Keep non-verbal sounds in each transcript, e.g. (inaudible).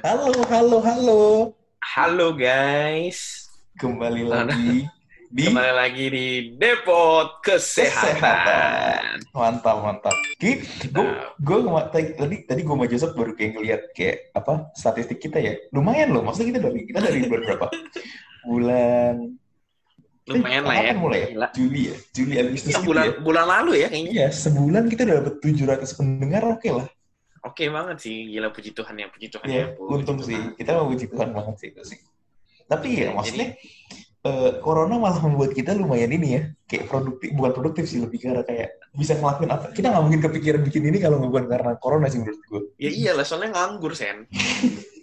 Halo, halo, halo. Halo guys, Kembali lagi (laughs) di kembali lagi di Depot Kesehatan. Kesehatan. (laughs) Mantap, mantap. Ki, gue Nah. gue tadi tadi gue sama Joseph baru kayak ngeliat kayak apa statistik kita ya. Lumayan loh. Maksudnya kita dari kita dari bulan berapa? (laughs) Bulan Lumayan lah ya. Mulai ya? Gila. Juli ya. Juli Agustus gitu bulan ya. bulan lalu ya kayaknya. Iya, sebulan kita udah dapet 700 pendengar oke lah. Oke banget sih, gila puji Tuhan ya, puji Tuhan Iya, ya. puji untung Tuhan. sih. Kita mau puji Tuhan banget sih itu sih. Tapi ya, Jadi- maksudnya eh, Corona malah membuat kita lumayan ini ya, kayak produktif, bukan produktif sih, lebih karena kayak bisa ngelakuin apa. Kita nggak mungkin kepikiran bikin ini kalau bukan karena Corona sih menurut gue. Ya iyalah, soalnya nganggur sen. (laughs)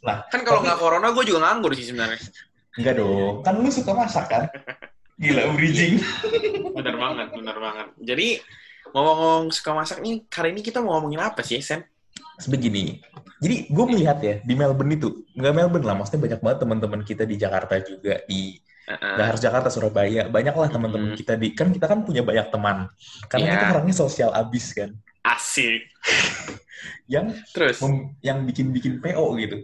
Nah, Kan kalau nggak corona gue juga nganggur sih sebenarnya. Enggak dong, kan lu suka masak kan? (laughs) Gila, bridging. Bener banget, bener banget. Jadi ngomong-ngomong suka masak nih, kali ini kita mau ngomongin apa sih, Sen? Sebegini. Jadi gue melihat ya, di Melbourne itu, nggak Melbourne lah, maksudnya banyak banget teman-teman kita di Jakarta juga, di nggak harus Jakarta, Surabaya, banyak lah teman-teman Hmm. kita di, kan kita kan punya banyak teman, karena Iya. kita orangnya sosial abis kan, Asik. (laughs) yang Terus? mem- yang bikin-bikin PO gitu.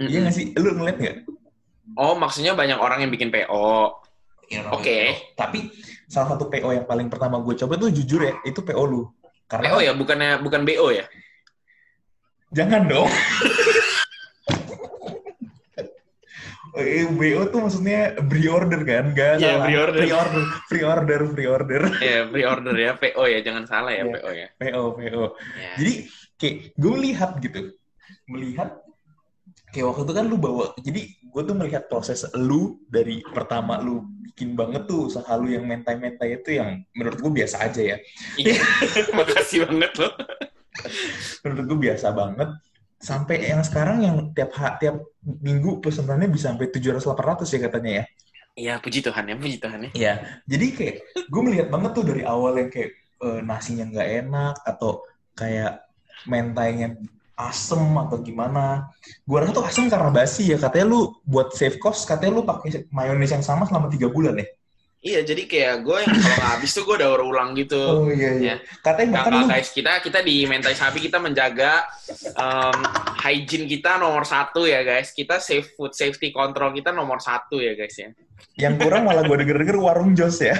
Mm-mm. Iya nggak sih? Lu ngeliat nggak? Oh, maksudnya banyak orang yang bikin PO. Iya, Oke. Tapi salah satu PO yang paling pertama gue coba tuh jujur ya, itu PO lu. Karena PO ya, bukannya bukan BO ya? jangan dong. Eh, BO tuh maksudnya pre-order kan? Gak Iya, salah. pre-order. Pre-order, pre-order, pre-order. Ya, pre-order ya, PO ya, jangan salah ya, Iya. PO ya. PO, PO. Ya. Jadi kayak gue lihat gitu, melihat kayak waktu itu kan lu bawa, jadi gue tuh melihat proses lu dari pertama lu bikin banget tuh usaha lu yang mentai-mentai itu yang menurut gue biasa aja ya. Iya. (laughs) Makasih banget loh. Menurut gue biasa banget. Sampai yang sekarang yang tiap ha- tiap minggu pesanannya bisa sampai 700-800 ya katanya ya. Iya, puji Tuhan ya, puji Tuhan ya. Iya, jadi kayak gue melihat banget tuh dari awal yang kayak eh, nasinya nggak enak atau kayak mentainya asem atau gimana. Gue rasa tuh asem karena basi ya. Katanya lu buat save cost, katanya lu pakai mayones yang sama selama tiga bulan ya. Iya, jadi kayak gue yang kalau nggak habis tuh gue daur ulang gitu. Oh iya iya. Katanya bahkan lu guys kita kita di mentai sapi kita menjaga um, hygiene kita nomor satu ya guys. Kita safe food safety control kita nomor satu ya guys ya. yang kurang malah gue denger-denger warung Jos ya.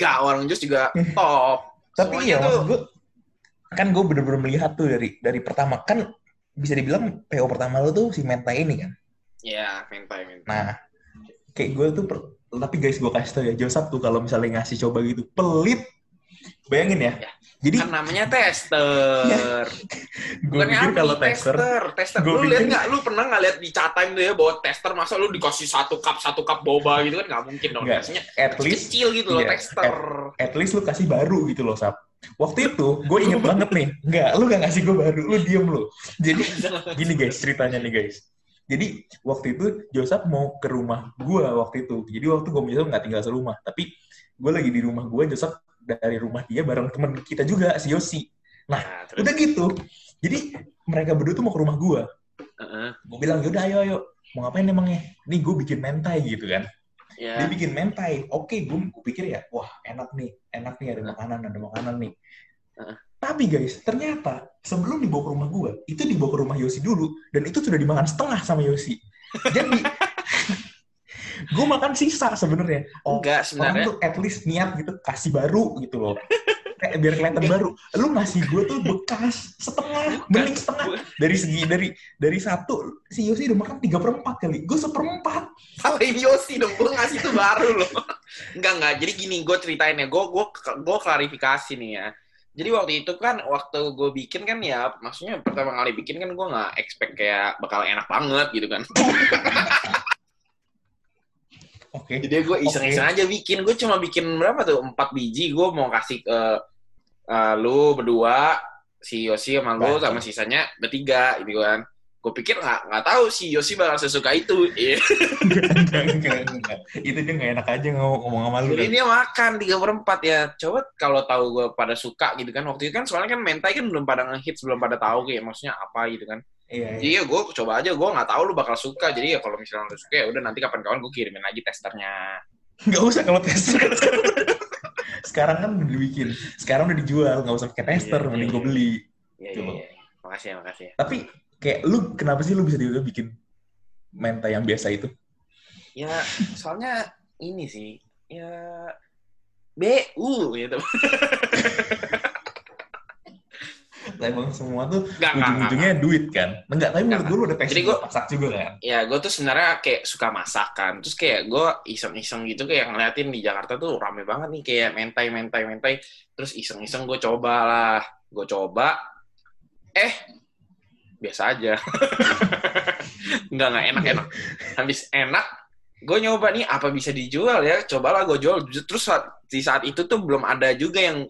Enggak, orang jus juga (laughs) top. Tapi Semuanya iya tuh- maksud gue kan gue bener-bener melihat tuh dari dari pertama kan bisa dibilang PO pertama lu tuh si mentai ini kan. Ya, mentai mentai. Nah, kayak gue tuh, per- tapi guys gue kasih tau ya, Joseph tuh kalau misalnya ngasih coba gitu, pelit. Bayangin ya. Ya. Jadi Kan namanya tester. (laughs) gue pikir kalau tester, tester, tester. Gua Lu lihat nggak? Lu pernah nggak lihat di chat time tuh ya bahwa tester masa lu dikasih satu cup satu cup boba gitu kan nggak mungkin dong. Nggak. Biasanya at least, kecil gitu loh iya, tester. at least lu kasih baru gitu loh, Sap. Waktu itu, gue (laughs) inget banget nih. Enggak, lu gak ngasih gue baru, lu diem lu. Jadi, (laughs) gini guys, ceritanya nih guys. Jadi, waktu itu Joseph mau ke rumah gue waktu itu. Jadi, waktu gue Joseph nggak tinggal serumah. Tapi, gue lagi di rumah gue, Joseph dari rumah dia bareng temen kita juga, si Yosi. Nah, terus, Udah gitu. Jadi, mereka berdua tuh mau ke rumah gue. Heeh. Gue bilang, yaudah ayo, ayo. Mau ngapain emangnya? Nih, gue bikin mentai gitu kan. ya. Dia bikin mentai. Oke, gue, gue pikir ya, wah enak nih. Enak nih, ada makanan, ada makanan nih. Heeh. Tapi guys, ternyata sebelum dibawa ke rumah gue, itu dibawa ke rumah Yosi dulu, dan itu sudah dimakan setengah sama Yosi. Jadi, (laughs) gue makan sisa sebenarnya. Oh, Enggak, orang sebenarnya tuh at least niat gitu, kasih baru gitu loh. Kayak biar kelihatan baru. Lu ngasih gue tuh bekas setengah, mending setengah. Dari segi, dari dari satu, si Yosi udah makan tiga perempat kali. Gue seperempat. salahin Yosi dong, gue ngasih itu baru loh. Enggak, enggak. Jadi gini, gue ceritain ya. Gue gue gue klarifikasi nih ya. Jadi waktu itu kan, waktu gue bikin kan ya, maksudnya pertama kali bikin kan gue nggak expect kayak bakal enak banget gitu kan. (laughs) Oke. Jadi gue iseng-iseng aja bikin. Gue cuma bikin berapa tuh? Empat biji. Gue mau kasih ke eh, lu berdua, si Yosi sama lu, sama sisanya bertiga gitu kan. Gue pikir nggak nggak tahu si Yosi bakal sesuka itu. Iya. (laughs) enggak, enggak, enggak. Itu dia nggak enak aja ngomong, ngomong sama lu Jadi kan. dia makan tiga perempat ya. Coba kalau tahu gue pada suka gitu kan. Waktu itu kan soalnya kan mentai kan belum pada ngehits, belum pada tahu kayak maksudnya apa gitu kan. Iya, Jadi iya. ya gue coba aja. Gue nggak tahu lu bakal suka. Jadi ya kalau misalnya lu suka ya udah nanti kapan-kapan gue kirimin lagi testernya. Nggak usah kalau tester. (laughs) Sekarang kan udah dibikin. Sekarang udah dijual, nggak usah pakai tester, Iya, mending iya. gue beli. Iya, iya, loh. iya. Makasih ya, makasih ya. Tapi kayak lu kenapa sih lu bisa tiba bikin mentai yang biasa itu? Ya, soalnya ini sih, ya BU gitu. (laughs) Emang semua tuh ujung-ujungnya duit kan? Enggak, tapi menurut gue lu ada passion Jadi gua- masak juga kan? Ya, gue tuh sebenarnya kayak suka masakan. Terus kayak gue iseng-iseng gitu kayak ngeliatin di Jakarta tuh rame banget nih kayak mentai, mentai, mentai. Terus iseng-iseng gue coba lah. Gue coba. Eh, biasa aja. (laughs) Enggak, enggak enak-enak. Habis enak, gue nyoba nih apa bisa dijual ya. Cobalah gue jual. Terus saat, di saat itu tuh belum ada juga yang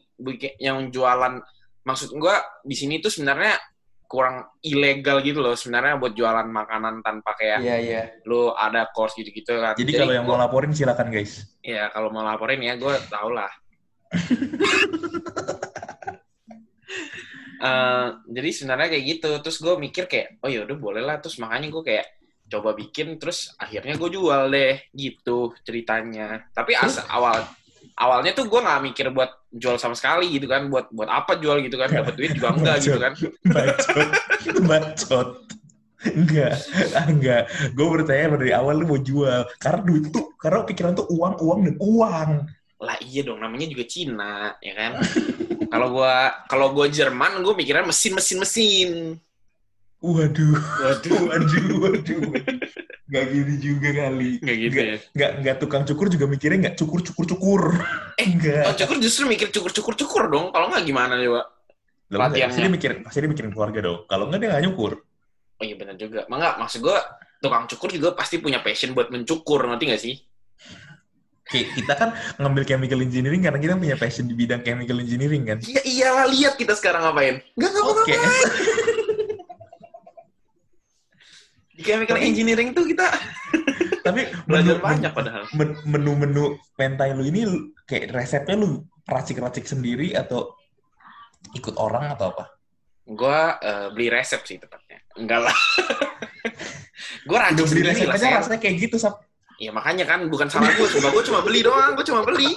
yang jualan. Maksud gue di sini tuh sebenarnya kurang ilegal gitu loh sebenarnya buat jualan makanan tanpa kayak Iya, iya. lu ada course gitu-gitu kan. Jadi kalau yang gua- mau laporin silakan guys. ya kalau mau laporin ya gue tau lah. (laughs) Eh, jadi sebenarnya kayak gitu. Terus gue mikir kayak, oh ya udah boleh lah. Terus makanya gue kayak coba bikin. Terus akhirnya gue jual deh gitu ceritanya. Tapi as awal awalnya tuh gue nggak mikir buat jual sama sekali gitu kan. Buat buat apa jual gitu kan? Dapat duit juga enggak gitu kan? (laughs) Bacot. Bacot. Enggak, ah, enggak. Gue percaya dari awal lu mau jual. Karena duit tuh, karena pikiran tuh uang, uang, dan uang. lah iya dong namanya juga Cina ya kan kalau gua kalau gua Jerman gue mikirnya mesin mesin mesin Waduh, waduh (laughs) waduh, waduh. Gak gini juga kali. nggak gitu ya Nggak, nggak tukang cukur juga mikirnya nggak cukur, cukur, cukur. Eh, enggak. oh cukur justru mikir cukur cukur cukur dong kalau nggak gimana Lah, pelatihannya. Pasti dia mikir, pasti dia mikirin keluarga dong. Kalau nggak dia nggak nyukur. oh iya benar juga Maka maksud gua tukang cukur juga pasti punya passion buat mencukur ngerti nggak sih Kayak kita kan ngambil chemical engineering karena kita punya passion di bidang chemical engineering kan. iya iyalah lihat kita sekarang ngapain nggak nggak Oke. Di chemical Tapi- engineering tuh kita (laughs) Tapi belajar menu- banyak padahal men- menu-menu mentai lu ini kayak resepnya lu racik-racik sendiri atau ikut orang atau apa? gua eh, beli resep sih tepatnya enggak lah (laughs) gua Udah racik beli sendiri resep lah aja Sen. rasanya kayak gitu, Sap. Ya makanya kan bukan salah gue, sumpah gue cuma beli doang, gue cuma beli.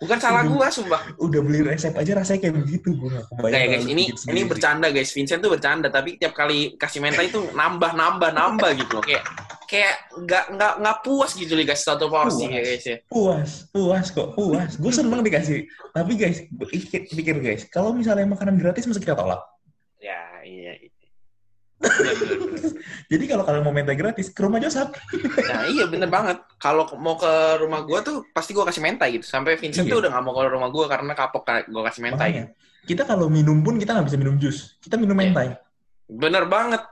Bukan salah gue, sumpah. (laughs) Udah beli resep aja rasanya kayak begitu. Kebayang. Kayak guys, ini ini bercanda guys, Vincent tuh bercanda, tapi tiap kali kasih mentai itu nambah nambah nambah gitu loh, kayak kayak nggak nggak nggak puas gitu nih guys satu porsi Puas. ya guys ya. Puas, puas kok, puas. Gue seneng dikasih. Tapi guys, pikir, pikir guys, kalau misalnya makanan gratis masa kita tolak. Ya. Bener, bener, bener. Jadi kalau kalian mau mentai gratis, ke rumah Josap. Nah iya bener banget. Kalau mau ke rumah gue tuh pasti gue kasih mentai gitu. Sampai Vincent Iya. tuh udah nggak mau ke rumah gue karena kapok gue kasih mentai. Makanya, kita kalau minum pun kita nggak bisa minum jus. Kita minum Iya. mentai. Bener banget.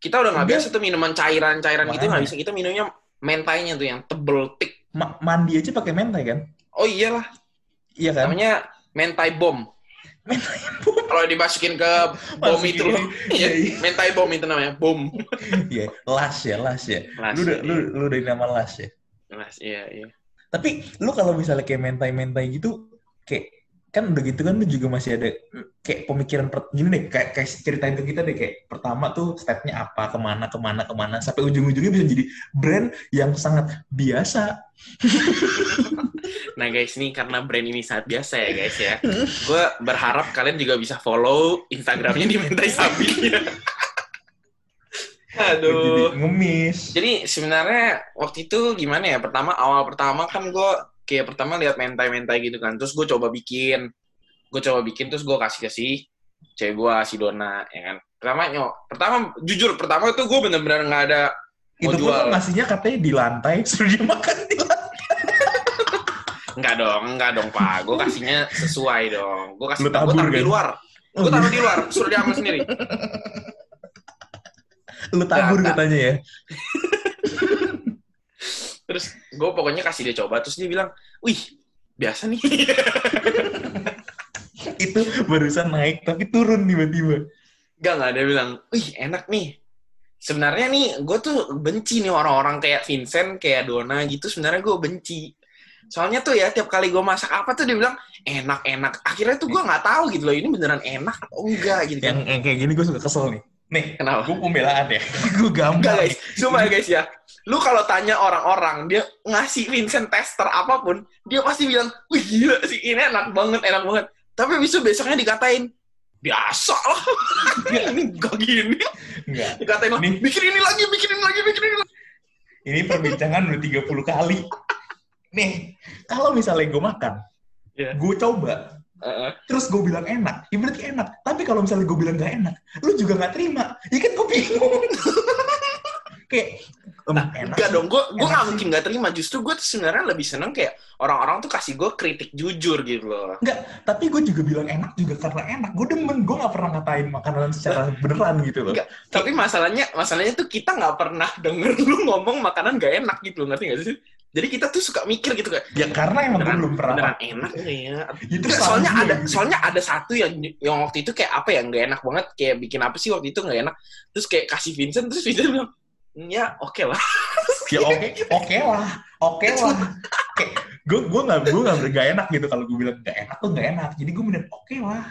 Kita udah nggak biasa tuh minuman cairan-cairan gitu nggak bisa. Kita minumnya mentainya tuh yang tebel tik. Ma- mandi aja pakai mentai kan? Oh iyalah, Iya kan? namanya mentai bom. Kalau dimasukin ke bom Masukin itu loh. (laughs) Iya, Iya, iya. mentai bom itu namanya, bom. Iya, las ya, las ya. Las, Lu udah, iya. lu, lu dari nama las ya. Las, iya, iya. Tapi lu kalau misalnya kayak mentai-mentai gitu, kayak kan udah gitu kan lu juga masih ada kayak pemikiran per, gini deh, kayak, kayak ceritain ke kita deh kayak pertama tuh stepnya apa, ke mana, ke mana, ke mana, sampai ujung-ujungnya bisa jadi brand yang sangat biasa. (laughs) Nah guys, ini karena brand ini sangat biasa ya guys ya. Gue berharap kalian juga bisa follow Instagramnya di mentai (laughs) sapi. Jadi Aduh. ngemis. Jadi sebenarnya waktu itu gimana ya? Pertama awal pertama kan gue kayak pertama lihat mentai-mentai gitu kan. Terus gue coba bikin, gue coba bikin terus gue kasih kasih cewek gue si Dona ya kan. Pertama nyok, pertama jujur pertama tuh gue bener-bener nggak ada mau Itu pun jual. lu ngasihnya katanya di lantai, (laughs) suruh dia makan di lantai. Enggak dong, enggak dong pak. Gue kasihnya sesuai dong. Gue kasih, gue taruh di kan? luar. Gue taruh di luar, suruh dia ambil sendiri. Lu tabur Enggak, katanya ya. (laughs) Terus gue pokoknya kasih dia coba, terus dia bilang, wih biasa nih. (laughs) Itu barusan naik, tapi turun tiba-tiba. Enggak, enggak. Dia bilang, wih enak nih. Sebenarnya nih, gue tuh benci nih orang-orang kayak Vincent, kayak Dona gitu. Sebenarnya gue benci. Soalnya tuh ya, tiap kali gue masak apa tuh dia bilang, enak-enak. Akhirnya tuh gue nggak tahu gitu loh, ini beneran enak atau enggak gitu Yang, kan. yang kayak gini gue suka kesel nih. Nih, Kenapa? gue pembelaan ya. (laughs) gue Enggak gampang. guys, cuma ya guys ya. Lu kalau tanya orang-orang, dia ngasih Vincent tester apa pun, dia pasti bilang, wih gila sih, ini enak banget, enak banget. Tapi besok besoknya dikatain, biasa lah. (laughs) ini gak gini. Enggak. Dikatain lah, Nih. bikin ini lagi, bikin ini lagi, bikin ini lagi. Ini perbincangan udah 30 kali. (laughs) Nih, kalau misalnya gue makan, Iya. gue coba, Heeh. terus gue bilang enak, ya berarti enak. Tapi kalau misalnya gue bilang gak enak, lu juga gak terima. Ya kan gue bingung. (laughs) Kayak, em, Nah, enak Enggak sih. dong, gue gue Enak gak sih. mungkin gak terima. Justru gue sebenarnya lebih seneng kayak orang-orang tuh kasih gue kritik jujur gitu loh. Tapi gue juga bilang enak juga karena enak. Gue demen, gue gak pernah ngatain makanan secara beneran gitu loh. Enggak, tapi masalahnya masalahnya tuh kita nggak pernah denger lu ngomong makanan gak enak gitu, ngerti gak sih? Jadi kita tuh suka mikir gitu kayak Ya karena emang beneran, belum pernah. beneran enak nggak ya? Itu Enggak, sama soalnya ada soalnya ada satu yang yang waktu itu kayak apa ya nggak enak banget. Kayak bikin apa sih waktu itu nggak enak. Terus kayak kasih Vincent terus Vincent bilang ya oke lah. (laughs) Ya oke oke lah oke lah. Kayak gue gue nggak gue nggak nggak enak gitu kalau gue bilang nggak enak tuh nggak enak. Jadi gue bener oke lah.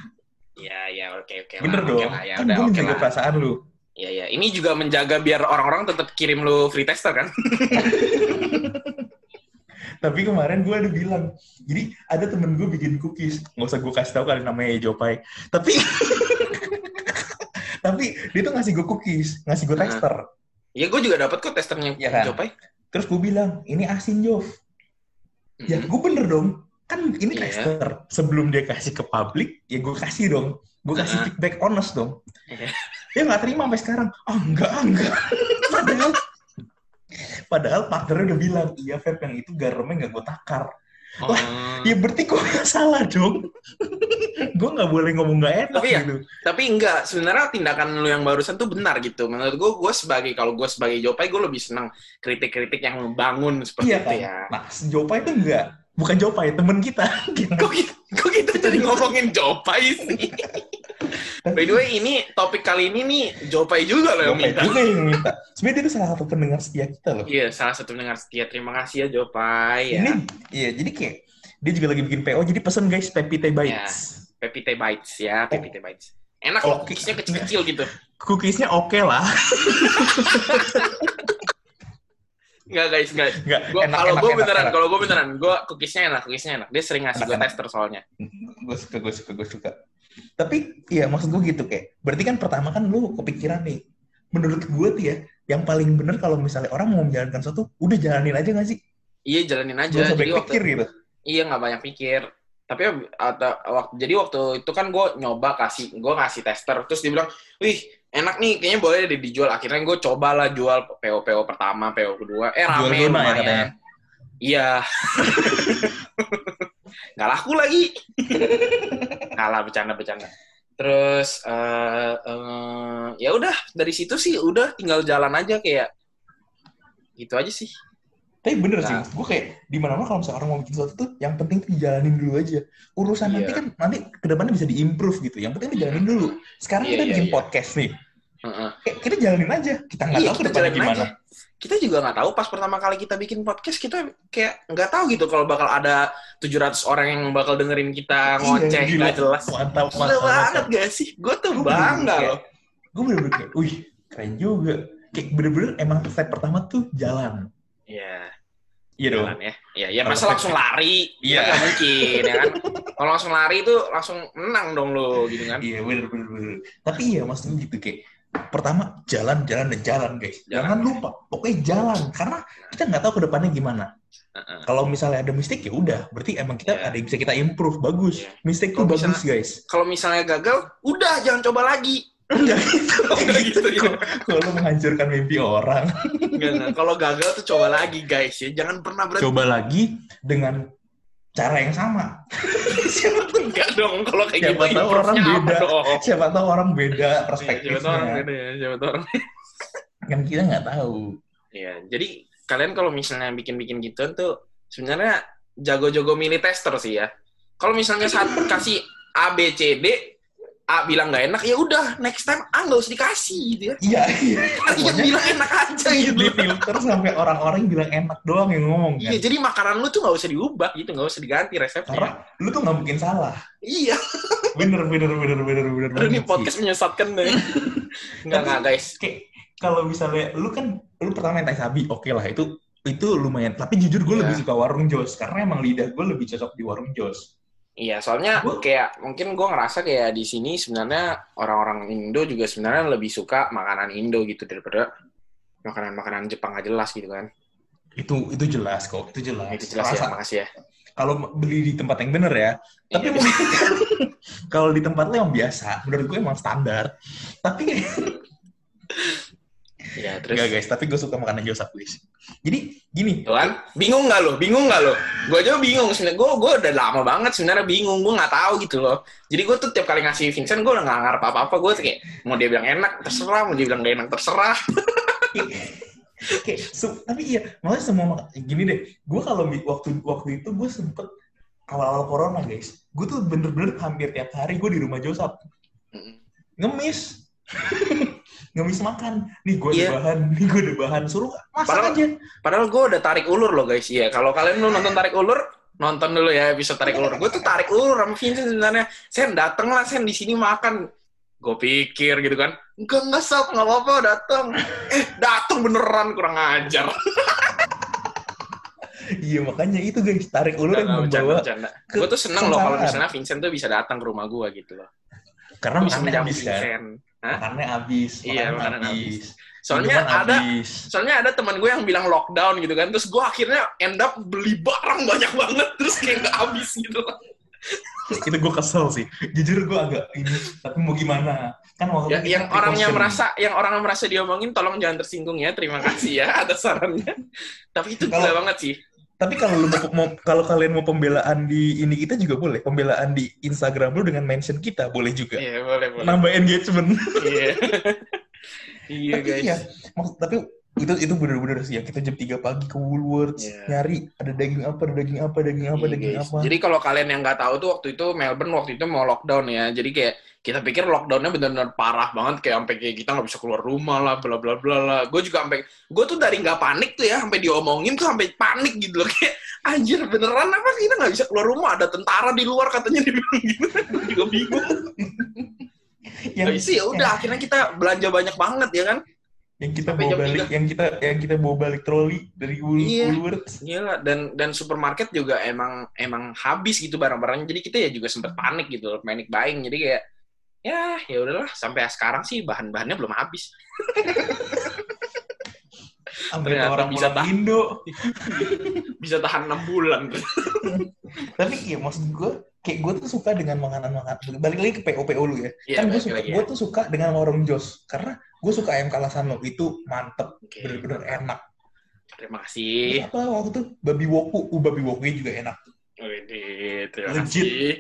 Ya ya oke oke lah, bener oke dong. lah, ya kan udah gue oke menjaga lah. perasaan lu. Ya ya ini juga menjaga biar orang-orang tetap kirim lu free tester kan (laughs) tapi kemarin gue ada bilang jadi ada temen gue bikin cookies nggak usah gue kasih tahu kali namanya Jopai tapi (laughs) tapi dia tuh ngasih gue cookies ngasih gue Nah. tester ya gue juga dapat kok testernya Iya kan? Jopai terus gue bilang ini asin Jov ya Mm-mm. gue bener dong kan ini Iya. tester sebelum dia kasih ke publik ya gue kasih dong gue kasih Heeh. feedback honest dong Iya. dia nggak terima sampai sekarang ah enggak ah, enggak (laughs) padahal padahal partnernya udah bilang iya Feb yang itu garamnya nggak gue takar. Oh. ya berarti gue nggak salah dong. (laughs) Gue nggak boleh ngomong nggak enak Tapi ya, gitu. tapi enggak sebenarnya tindakan lu yang barusan tuh benar gitu. Menurut gue gue sebagai kalau gue sebagai Jopai gue lebih senang kritik-kritik yang membangun seperti iya itu kan? ya. Nah Jopai itu enggak bukan Jopai temen kita. (laughs) Kok kita, kok kita jadi ngomongin Jopai sih? (laughs) By the way ini topik kali ini nih Jopai juga loh yang Jopai minta. juga yang minta. Sebenarnya dia tuh salah satu pendengar setia kita loh. Iya salah satu pendengar setia. Terima kasih ya Jopai ya. Ini iya jadi kayak dia juga lagi bikin PO jadi pesen guys Pepite Bites. Pepite Bites ya Pepite Bites enak Oh, cookiesnya kecil-kecil gitu. Cookiesnya oke lah. (laughs) Enggak guys, enggak. Enggak Gua, enak kalau gue beneran, kalau gue beneran, gue cookiesnya enak, cookiesnya enak. Dia sering ngasih gue tester soalnya. Gue suka gue suka gue suka. Tapi iya maksud gue gitu kayak berarti kan pertama kan lu kepikiran nih. Menurut gue tuh ya yang paling bener kalau misalnya orang mau menjalankan sesuatu udah jalanin aja gak sih? Iya jalanin aja. Gak usah Jadi banyak waktu, pikir gitu. iya nggak banyak pikir. Tapi atau waktu jadi waktu itu kan gue nyoba kasih, gue ngasih tester, terus dia bilang, wih enak nih, kayaknya boleh deh dijual. Akhirnya gue cobalah jual PO PO pertama, PO kedua, eh Jual rame zona ya katanya. Iya. (laughs) Nggak laku lagi. Kalah bercanda-bercanda. Terus eh eh, ya udah dari situ sih udah tinggal jalan aja kayak gitu aja sih. Tapi bener Nah. sih, gue kayak di mana mana kalau misalnya orang mau bikin sesuatu tuh, yang penting tuh dijalanin dulu aja. Urusan Iya. nanti kan nanti ke depannya bisa diimprove gitu. Yang penting dijalanin dulu. Sekarang Iya, kita iya, bikin iya. podcast nih, Heeh. kayak kita jalanin aja. Kita nggak Iya, tahu kita jalanin gimana. aja. Kita juga nggak tahu pas pertama kali kita bikin podcast kita kayak nggak tahu gitu kalau bakal ada 700 orang yang bakal dengerin kita ngoceh Iya, nggak jelas. Mantap, Gila mantap, banget mantap. gak sih? Gue tuh Gua bangga loh. Gue bener-bener kayak, wih, keren juga. Kayak bener-bener emang step pertama tuh jalan. Iya. Iya dong. ya. Iya, ya Kalau masa langsung lari? Iya. Iya. nggak mungkin, ya kan? Kalau langsung lari itu langsung menang dong lo, gitu kan? Iya, bener-bener. bener. Tapi iya, maksudnya gitu kayak, pertama jalan, jalan, dan jalan, guys. Jalan. Jangan lupa, pokoknya jalan. Karena kita nggak tahu ke depannya gimana. Heeh. Kalau misalnya ada mistake ya udah, berarti emang kita Iya. ada yang bisa kita improve, bagus. Iya. Mistake tuh Kalau bagus, misalnya- guys. Kalau misalnya gagal, udah jangan coba lagi. Enggak gitu. Oh, enggak gitu, ya. Kalau menghancurkan mimpi orang. Enggak. Kalau gagal tuh coba lagi, guys ya. Jangan pernah berhenti. Coba lagi dengan cara yang sama. siapa, Enggak dong, kalau kayak Siapa gitu tahu orang beda. dong? siapa tahu orang beda Iya, Siapa tahu orang perspektifnya. beda ya, siapa tahu orang Kan kita nggak tahu. Iya, jadi kalian kalau misalnya bikin-bikin gituan tuh sebenarnya jago-jago milih tester sih ya. Kalau misalnya saat kasih A, B, C, D, A bilang nggak enak, ya udah next time A nggak usah dikasih gitu ya. Iya, iya. Yang bilang enak aja gitu. di filter sampai orang-orang bilang enak doang yang ngomong kan. Iya, jadi makanan lu tuh nggak usah diubah gitu, nggak usah diganti Karena resepnya. lu tuh nggak mungkin salah. Iya, Bener, bener, bener, bener, bener. ini podcast sih. menyesatkan deh. (laughs) Enggak, enggak guys. Kayak kalau misalnya lu kan lu pertama main sabi, oke lah itu itu lumayan. Tapi jujur gue Iya. lebih suka warung Jos karena emang lidah gue lebih cocok di warung Jos. Iya, soalnya Gua- kayak mungkin gue ngerasa kayak di sini sebenarnya orang-orang Indo juga sebenarnya lebih suka makanan Indo gitu daripada makanan-makanan Jepang aja jelas gitu kan. Itu itu jelas kok, itu jelas. Itu jelas ya, Rasa- makasih ya. Kalau beli di tempat yang bener ya. Tapi Iya. mungkin (laughs) kalau di tempat lo yang biasa, menurut gue emang standar. Tapi (laughs) Iya, terus enggak guys, tapi gue suka makanan Josap guys. Jadi gini, Tuh kan? Bingung nggak lo? Bingung nggak lo? Gue aja bingung sebenarnya. Gue gue udah lama banget sebenarnya bingung. Gue nggak tahu gitu loh. Jadi gue tuh tiap kali ngasih Vincent gue udah nggak ngarep apa-apa. Gue tuh kayak mau dia bilang enak terserah, mau dia bilang gak enak terserah. (laughs) Oke, su- tapi iya, malah semua mak- gini deh. Gue kalau waktu waktu itu gue sempet awal-awal corona guys, gue tuh bener-bener hampir tiap hari gue di rumah Josap ngemis, (laughs) ngemis makan. Nih gue ada Iya. bahan, (laughs) nih gue ada bahan, suruh masak Padahal- aja. Padahal gue udah tarik ulur loh guys. Iya, kalau kalian belum nonton tarik ulur, nonton dulu ya episode tarik ulur. Gue tuh tarik ulur sama Vincent sebenarnya. Sen dateng lah, Sen di sini makan. Gue pikir gitu kan, enggak enggak sal, nggak apa-apa datang. Eh datang beneran kurang ajar. (laughs) Iya makanya itu guys, tarik ulur yang membawa Gue tuh seneng loh kalau misalnya Vincent tuh bisa datang ke rumah gue gitu loh. karena bisa kan. Vincent. Hah? Makannya habis, Iya, makanan habis. Soalnya Minuman ada habis. soalnya ada teman gue yang bilang lockdown gitu kan terus gue akhirnya end up beli barang banyak banget terus kayak nggak habis gitu (laughs) itu gue kesel sih. Jujur gue agak ini, tapi mau gimana? Kan waktu ya, yang orangnya merasa yang orang merasa diomongin tolong jangan tersinggung ya terima kasih ya atas sarannya tapi itu gila banget sih Tapi kalau lu mau, mau- kalau kalian mau pembelaan di ini kita juga boleh. Pembelaan di Instagram lu dengan mention kita boleh juga. iya boleh boleh Nambah engagement. iya (laughs) iya tapi guys iya, maksud, tapi itu itu bener-bener sih ya kita jam 3 pagi ke Woolworths Iya. nyari ada daging apa, ada daging apa, daging apa, Iya, daging guys. apa. Jadi kalau kalian yang nggak tahu tuh waktu itu Melbourne waktu itu mau lockdown ya. Jadi kayak kita pikir lockdownnya benar-benar parah banget kayak sampai kayak kita nggak bisa keluar rumah lah, bla bla bla lah. Gue juga sampai gue tuh dari nggak panik tuh ya, sampai diomongin tuh sampai panik gitu loh (laughs) kayak anjir beneran apa kita nggak bisa keluar rumah ada tentara di luar katanya dibilang gitu. Gue juga bingung. yang, sih ya udah akhirnya kita belanja banyak banget ya kan. Yang kita sampai bawa balik, yang kita yang kita bawa balik troli dari Wool- Iya. Woolworths. Gila dan dan supermarket juga emang emang habis gitu barang-barangnya. Jadi kita ya juga sempet panik gitu, loh, panic buying. Jadi kayak ya ya udahlah sampai sekarang sih bahan-bahannya belum habis. (laughs) Sampai Ternyata orang bisa tahan. Indo. (laughs) Bisa tahan 6 bulan. (laughs) Tapi iya maksud gue kayak gue tuh suka dengan makanan-makanan balik lagi ke PO PO lu ya. Iya, kan gue suka ya. gue tuh suka dengan warung Jos karena gue suka ayam kalasan lo itu mantep Oke. bener-bener enak. Terima Terus kasih. apa waktu itu babi woku, uh, babi woku juga enak. Wih, terima Legit. (laughs) kasih.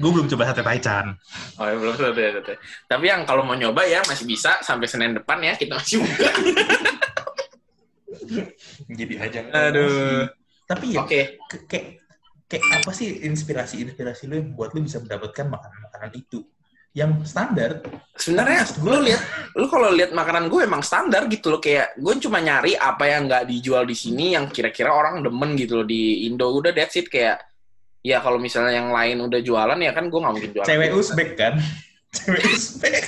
Gue belum coba sate taichan. Oh, ya, belum selesai, selesai. Tapi yang kalau mau nyoba ya masih bisa sampai Senin depan ya kita masih buka. (laughs) Jadi ajang. Aduh. Tapi ya Oke, ke- kayak kayak apa sih inspirasi-inspirasi lu yang buat lu bisa mendapatkan makanan-makanan itu? Yang standar. Sebenarnya lu lihat lu kalau lihat makanan gue emang standar gitu loh. Kayak gue cuma nyari apa yang nggak dijual di sini yang kira-kira orang demen gitu loh di Indo. Udah that's it. Kayak ya kalau misalnya yang lain udah jualan ya kan gue nggak mungkin jualan cewek. Uzbek kan? (laughs) Cewek Uzbek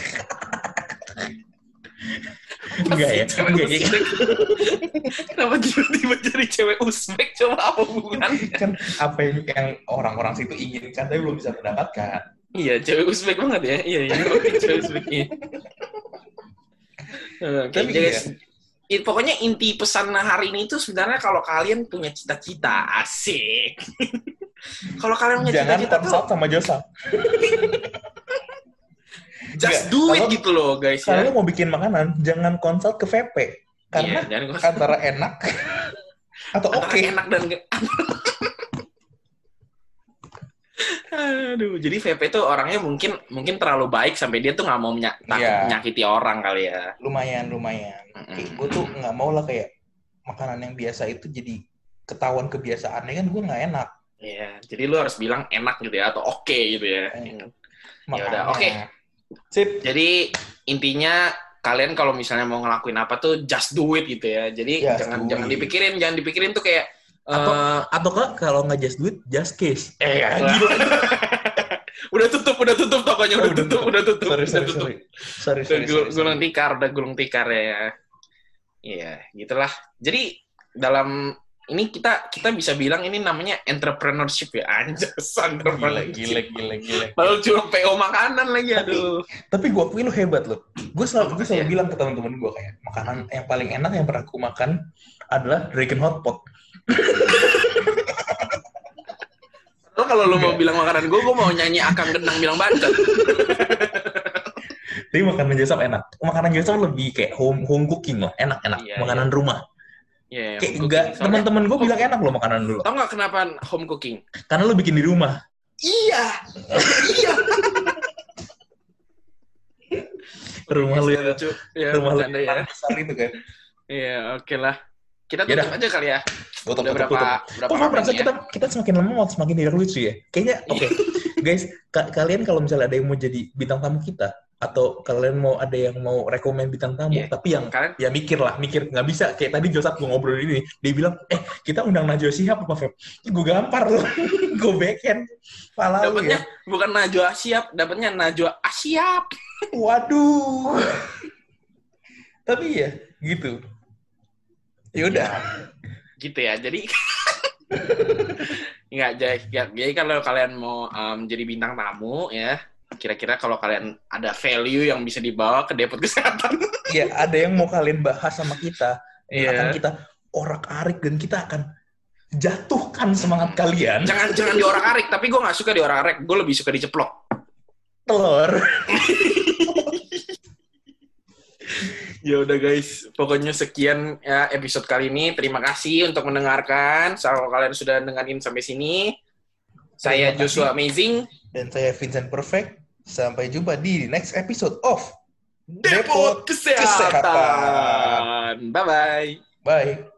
enggak ya? Enggak ya? Kenapa tiba-tiba jadi cewek Uzbek? Coba apa hubungannya? Kan apa yang, yang orang-orang situ inginkan tapi belum bisa mendapatkan. Iya cewek Uzbek banget ya. Iya iya oke, cewek Uzbek iya. Oke, Tapi jadi, iya. i- pokoknya inti pesan hari ini itu sebenarnya kalau kalian punya cita-cita asik. (laughs) Kalau kalian punya cita-cita tuh sama Josa (laughs) just do it gitu loh guys kalau ya mau bikin makanan jangan konsult ke VP karena Iya, antara enak (laughs) atau oke enak dan (laughs) Aduh, jadi VP tuh orangnya mungkin mungkin terlalu baik sampai dia tuh nggak mau menya- takut Iya. menyakiti orang kali ya. lumayan lumayan kayak gue tuh nggak mau lah kayak makanan yang biasa itu jadi ketahuan kebiasaannya kan gue nggak enak Iya, jadi lu harus bilang enak gitu ya atau oke gitu ya. Hmm. Ya udah, oke. Sip Jadi intinya kalian kalau misalnya mau ngelakuin apa tuh just do it gitu ya. Jadi Just jangan do jangan it. dipikirin, jangan dipikirin tuh kayak Atau- eh, atau kak kalau nggak just do it just case eh Ah, gila. (laughs) udah tutup, udah tutup tokonya, udah Oh, udah tutup, tutup. udah tutup, sorry udah sorry tutup. sorry sorry sorry, sorry, gulung sorry. tikar, udah gulung tikar ya. Iya, gitulah. Jadi dalam ini kita kita bisa bilang ini namanya entrepreneurship ya anjas entrepreneurship. gila, gila, gila. Padahal cuma PO makanan lagi aduh. Tapi gue akui lu hebat loh. Gue selalu, gue selalu Makasih ya. bilang ke teman-teman gue kayak makanan yang paling enak yang pernah aku makan adalah Dragon Hot Pot. Lo kalau lu mau Enggak. bilang makanan gue, gue mau nyanyi akang gendang bilang bacot. Tapi makanan Joseph enak. Makanan Joseph lebih kayak home home cooking loh, enak-enak. Iya, makanan rumah. Iya, Kayak enggak, teman-teman gue bilang enak loh makanan dulu. Tau nggak kenapa home cooking? Karena lu bikin di rumah. Iya, iya. (laughs) Rumah lu yang lucu. Ya, rumah lu yang ya. besar itu kan. Iya, oke lah. Kita Yaudah. tutup aja kali ya. Tutup, Udah tutup, berapa tutup. berapa gue merasa lama kita kita semakin lama semakin tidak lucu ya. Kayaknya oke. (laughs) Guys, ka- kalian kalau misalnya ada yang mau jadi bintang tamu kita atau kalian mau ada yang mau rekomend bintang tamu Iya. tapi yang Kalian ya mikir lah, mikir nggak bisa kayak tadi Josap gue ngobrol ini, dia bilang, eh kita undang Najwa Shihab apa Feb? Gue gampar loh, (laughs) gue backhand, pala dapatnya ya. bukan Najwa Siap, dapatnya Najwa Asyap. (laughs) Waduh. Tapi ya gitu. Ya udah. Gitu ya. Jadi (laughs) Enggak, jadi, jadi kalau kalian mau um, jadi bintang tamu ya, kira-kira kalau kalian ada value yang bisa dibawa ke depot kesehatan. Ya ada yang mau kalian bahas sama kita, Iya. akan kita orak-arik dan kita akan jatuhkan semangat kalian. Jangan jangan diorak-arik, tapi gue nggak suka diorak-arik, gue lebih suka diceplok. Telur. (laughs) Ya udah guys, pokoknya sekian ya episode kali ini. Terima kasih untuk mendengarkan. Kalau kalian sudah dengerin sampai sini, saya. Joshua Amazing. Dan saya Vincent Perfect. Sampai jumpa di next episode of Depot Kesehatan. Kesehatan. Bye bye. Bye.